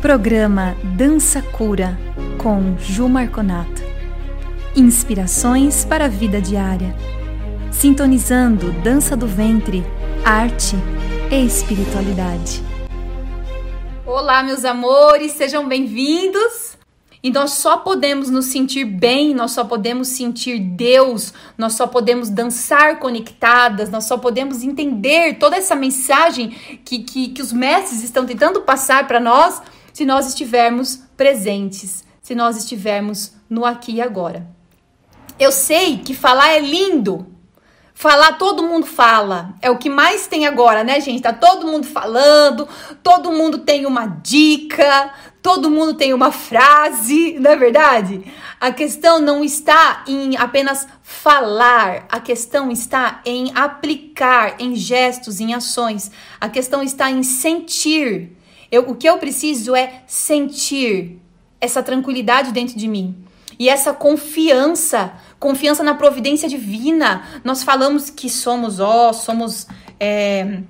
Programa Dança Cura com Ju Marconato. Inspirações para a vida diária. Sintonizando dança do ventre, arte e espiritualidade. Olá, meus amores, sejam bem-vindos. E nós só podemos nos sentir bem, nós só podemos sentir Deus, nós só podemos dançar conectadas, nós só podemos entender toda essa mensagem que, que, que os mestres estão tentando passar para nós se nós estivermos presentes, se nós estivermos no aqui e agora. Eu sei que falar é lindo. Falar todo mundo fala. É o que mais tem agora, né, gente? Tá todo mundo falando, todo mundo tem uma dica, todo mundo tem uma frase, não é verdade? A questão não está em apenas falar, a questão está em aplicar em gestos, em ações. A questão está em sentir. Eu, o que eu preciso é sentir essa tranquilidade dentro de mim e essa confiança, confiança na providência divina. Nós falamos que somos, ó, somos. É,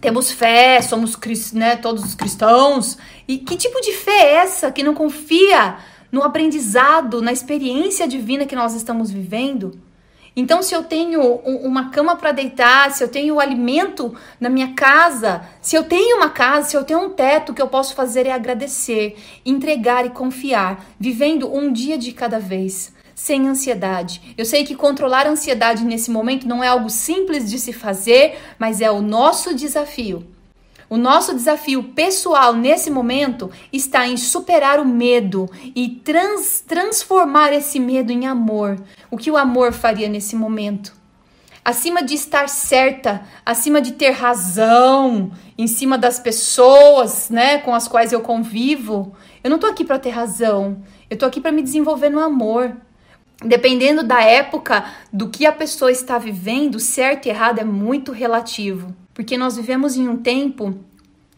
temos fé, somos né, todos os cristãos. E que tipo de fé é essa que não confia no aprendizado, na experiência divina que nós estamos vivendo? Então, se eu tenho uma cama para deitar, se eu tenho alimento na minha casa, se eu tenho uma casa, se eu tenho um teto, o que eu posso fazer é agradecer, entregar e confiar, vivendo um dia de cada vez, sem ansiedade. Eu sei que controlar a ansiedade nesse momento não é algo simples de se fazer, mas é o nosso desafio. O nosso desafio pessoal nesse momento está em superar o medo e trans, transformar esse medo em amor. O que o amor faria nesse momento? Acima de estar certa, acima de ter razão em cima das pessoas, né, com as quais eu convivo, eu não tô aqui para ter razão. Eu tô aqui para me desenvolver no amor. Dependendo da época, do que a pessoa está vivendo, certo e errado é muito relativo. Porque nós vivemos em um tempo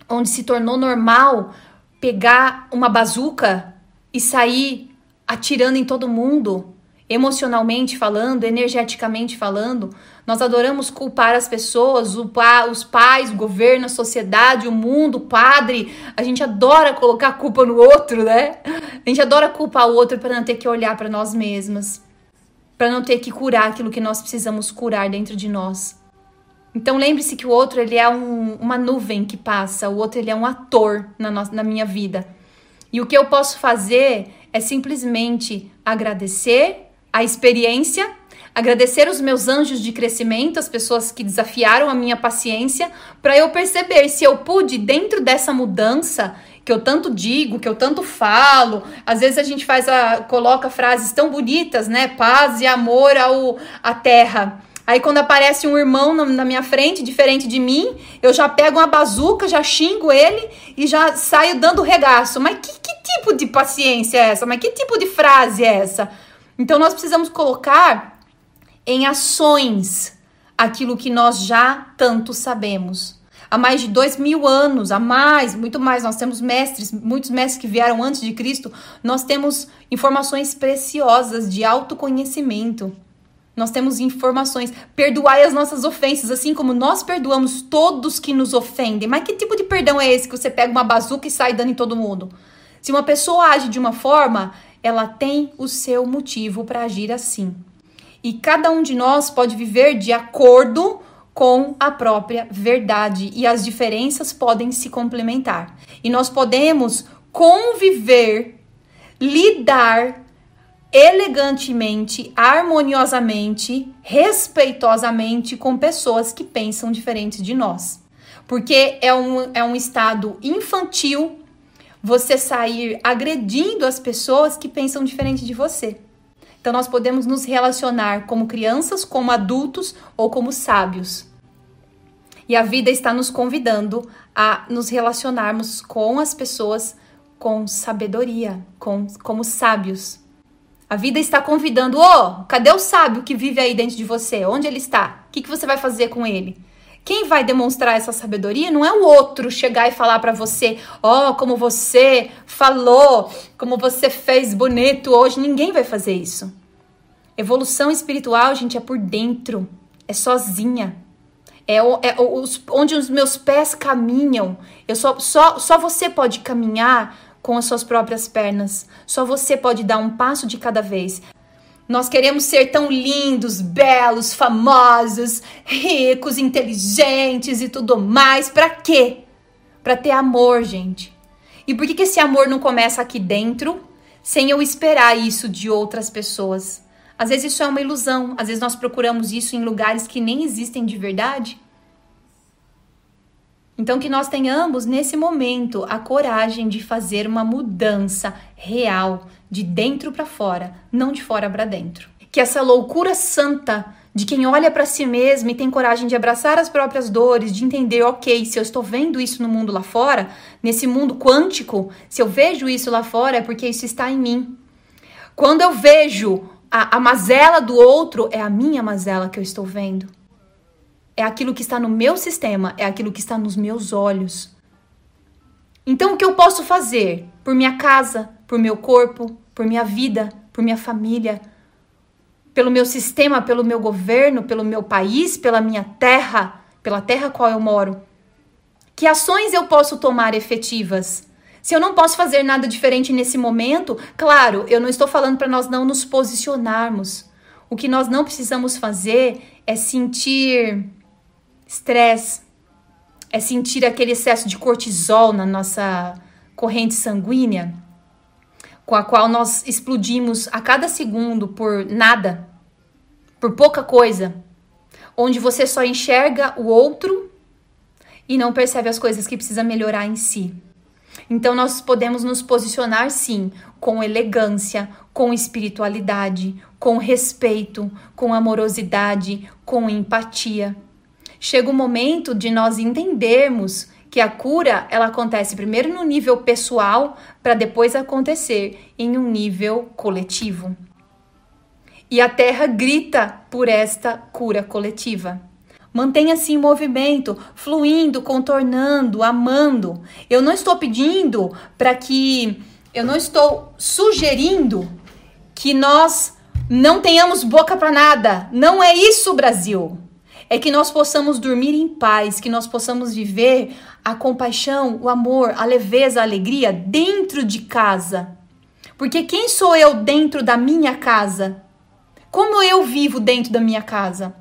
onde se tornou normal pegar uma bazuca e sair atirando em todo mundo, emocionalmente falando, energeticamente falando. Nós adoramos culpar as pessoas, os pais, o governo, a sociedade, o mundo, o padre. A gente adora colocar a culpa no outro, né? A gente adora culpar o outro para não ter que olhar para nós mesmas, para não ter que curar aquilo que nós precisamos curar dentro de nós. Então lembre-se que o outro ele é um, uma nuvem que passa, o outro ele é um ator na, no, na minha vida. E o que eu posso fazer é simplesmente agradecer a experiência, agradecer os meus anjos de crescimento, as pessoas que desafiaram a minha paciência, para eu perceber se eu pude, dentro dessa mudança que eu tanto digo, que eu tanto falo, às vezes a gente faz a, coloca frases tão bonitas, né? Paz e amor ao, à terra. Aí quando aparece um irmão na minha frente, diferente de mim, eu já pego uma bazuca, já xingo ele e já saio dando regaço. Mas que, que tipo de paciência é essa? Mas que tipo de frase é essa? Então nós precisamos colocar em ações aquilo que nós já tanto sabemos. Há mais de dois mil anos, há mais, muito mais, nós temos mestres, muitos mestres que vieram antes de Cristo, nós temos informações preciosas de autoconhecimento. Nós temos informações. Perdoai as nossas ofensas, assim como nós perdoamos todos que nos ofendem. Mas que tipo de perdão é esse que você pega uma bazuca e sai dando em todo mundo? Se uma pessoa age de uma forma, ela tem o seu motivo para agir assim. E cada um de nós pode viver de acordo com a própria verdade e as diferenças podem se complementar. E nós podemos conviver, lidar elegantemente, harmoniosamente, respeitosamente com pessoas que pensam diferente de nós. Porque é um, é um estado infantil você sair agredindo as pessoas que pensam diferente de você. Então, nós podemos nos relacionar como crianças, como adultos ou como sábios. E a vida está nos convidando a nos relacionarmos com as pessoas com sabedoria, com, como sábios. A vida está convidando, ô, oh, cadê o sábio que vive aí dentro de você? Onde ele está? O que, que você vai fazer com ele? Quem vai demonstrar essa sabedoria não é o outro chegar e falar para você, ó, oh, como você falou, como você fez bonito hoje. Ninguém vai fazer isso. Evolução espiritual, gente, é por dentro, é sozinha. É, é os, onde os meus pés caminham. Eu só, só, só você pode caminhar com as suas próprias pernas. Só você pode dar um passo de cada vez. Nós queremos ser tão lindos, belos, famosos, ricos, inteligentes e tudo mais. Para quê? Para ter amor, gente. E por que, que esse amor não começa aqui dentro, sem eu esperar isso de outras pessoas? Às vezes isso é uma ilusão, às vezes nós procuramos isso em lugares que nem existem de verdade. Então, que nós tenhamos nesse momento a coragem de fazer uma mudança real, de dentro para fora, não de fora para dentro. Que essa loucura santa de quem olha para si mesmo e tem coragem de abraçar as próprias dores, de entender, ok, se eu estou vendo isso no mundo lá fora, nesse mundo quântico, se eu vejo isso lá fora, é porque isso está em mim. Quando eu vejo a, a mazela do outro, é a minha mazela que eu estou vendo. É aquilo que está no meu sistema, é aquilo que está nos meus olhos. Então, o que eu posso fazer por minha casa, por meu corpo, por minha vida, por minha família, pelo meu sistema, pelo meu governo, pelo meu país, pela minha terra, pela terra qual eu moro? Que ações eu posso tomar efetivas? Se eu não posso fazer nada diferente nesse momento, claro, eu não estou falando para nós não nos posicionarmos. O que nós não precisamos fazer é sentir Estresse é sentir aquele excesso de cortisol na nossa corrente sanguínea, com a qual nós explodimos a cada segundo por nada, por pouca coisa, onde você só enxerga o outro e não percebe as coisas que precisa melhorar em si. Então nós podemos nos posicionar sim, com elegância, com espiritualidade, com respeito, com amorosidade, com empatia chega o momento de nós entendermos que a cura ela acontece primeiro no nível pessoal para depois acontecer em um nível coletivo. E a Terra grita por esta cura coletiva. Mantenha-se em movimento, fluindo, contornando, amando. Eu não estou pedindo para que eu não estou sugerindo que nós não tenhamos boca para nada. Não é isso, Brasil é que nós possamos dormir em paz, que nós possamos viver a compaixão, o amor, a leveza, a alegria dentro de casa. Porque quem sou eu dentro da minha casa? Como eu vivo dentro da minha casa?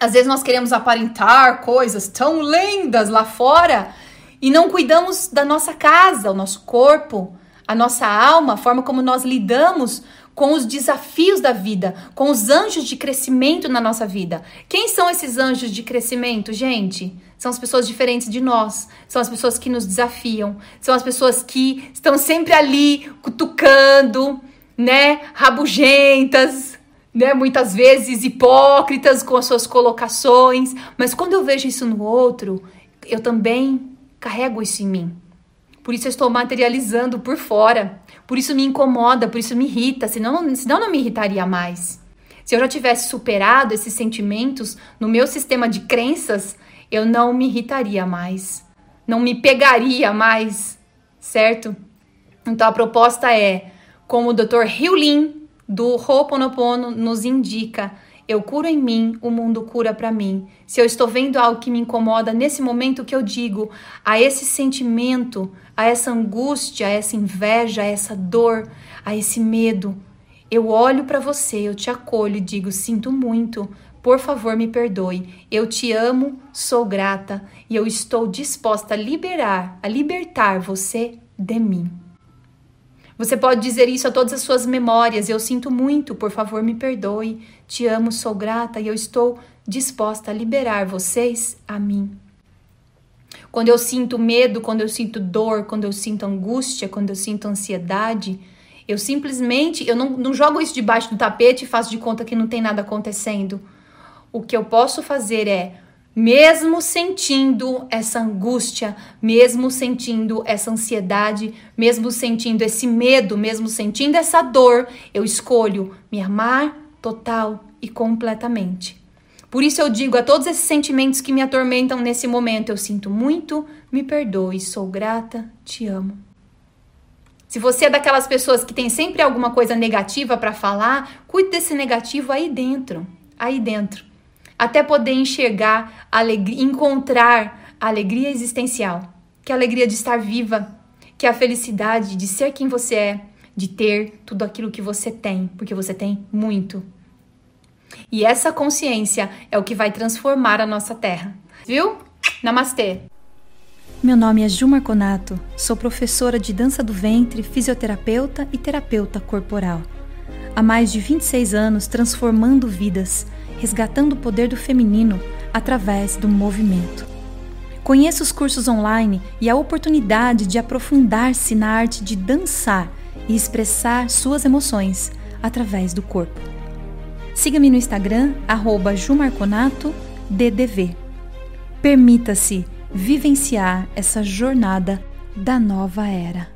Às vezes nós queremos aparentar coisas tão lindas lá fora e não cuidamos da nossa casa, o nosso corpo, a nossa alma, a forma como nós lidamos com os desafios da vida, com os anjos de crescimento na nossa vida. Quem são esses anjos de crescimento, gente? São as pessoas diferentes de nós, são as pessoas que nos desafiam, são as pessoas que estão sempre ali cutucando, né, rabugentas, né, muitas vezes hipócritas com as suas colocações, mas quando eu vejo isso no outro, eu também carrego isso em mim. Por isso eu estou materializando por fora. Por isso me incomoda, por isso me irrita, senão, senão não me irritaria mais. Se eu já tivesse superado esses sentimentos no meu sistema de crenças, eu não me irritaria mais, não me pegaria mais, certo? Então a proposta é, como o Dr. Hyulin do Ho'oponopono nos indica, eu curo em mim, o mundo cura para mim. Se eu estou vendo algo que me incomoda, nesse momento que eu digo a esse sentimento, a essa angústia, a essa inveja, a essa dor, a esse medo, eu olho para você, eu te acolho e digo: sinto muito, por favor, me perdoe. Eu te amo, sou grata e eu estou disposta a liberar, a libertar você de mim. Você pode dizer isso a todas as suas memórias. Eu sinto muito, por favor, me perdoe. Te amo, sou grata e eu estou disposta a liberar vocês a mim. Quando eu sinto medo, quando eu sinto dor, quando eu sinto angústia, quando eu sinto ansiedade, eu simplesmente eu não, não jogo isso debaixo do tapete e faço de conta que não tem nada acontecendo. O que eu posso fazer é mesmo sentindo essa angústia, mesmo sentindo essa ansiedade, mesmo sentindo esse medo, mesmo sentindo essa dor, eu escolho me amar total e completamente. Por isso eu digo a todos esses sentimentos que me atormentam nesse momento: eu sinto muito, me perdoe, sou grata, te amo. Se você é daquelas pessoas que tem sempre alguma coisa negativa para falar, cuide desse negativo aí dentro, aí dentro até poder enxergar, alegria, encontrar a alegria existencial, que é a alegria de estar viva, que é a felicidade de ser quem você é, de ter tudo aquilo que você tem, porque você tem muito. E essa consciência é o que vai transformar a nossa terra. Viu? Namastê! Meu nome é Ju Marconato, sou professora de dança do ventre, fisioterapeuta e terapeuta corporal. Há mais de 26 anos transformando vidas, resgatando o poder do feminino através do movimento. Conheça os cursos online e a oportunidade de aprofundar-se na arte de dançar e expressar suas emoções através do corpo. Siga-me no Instagram, jumarconato.ddv. Permita-se vivenciar essa jornada da nova era.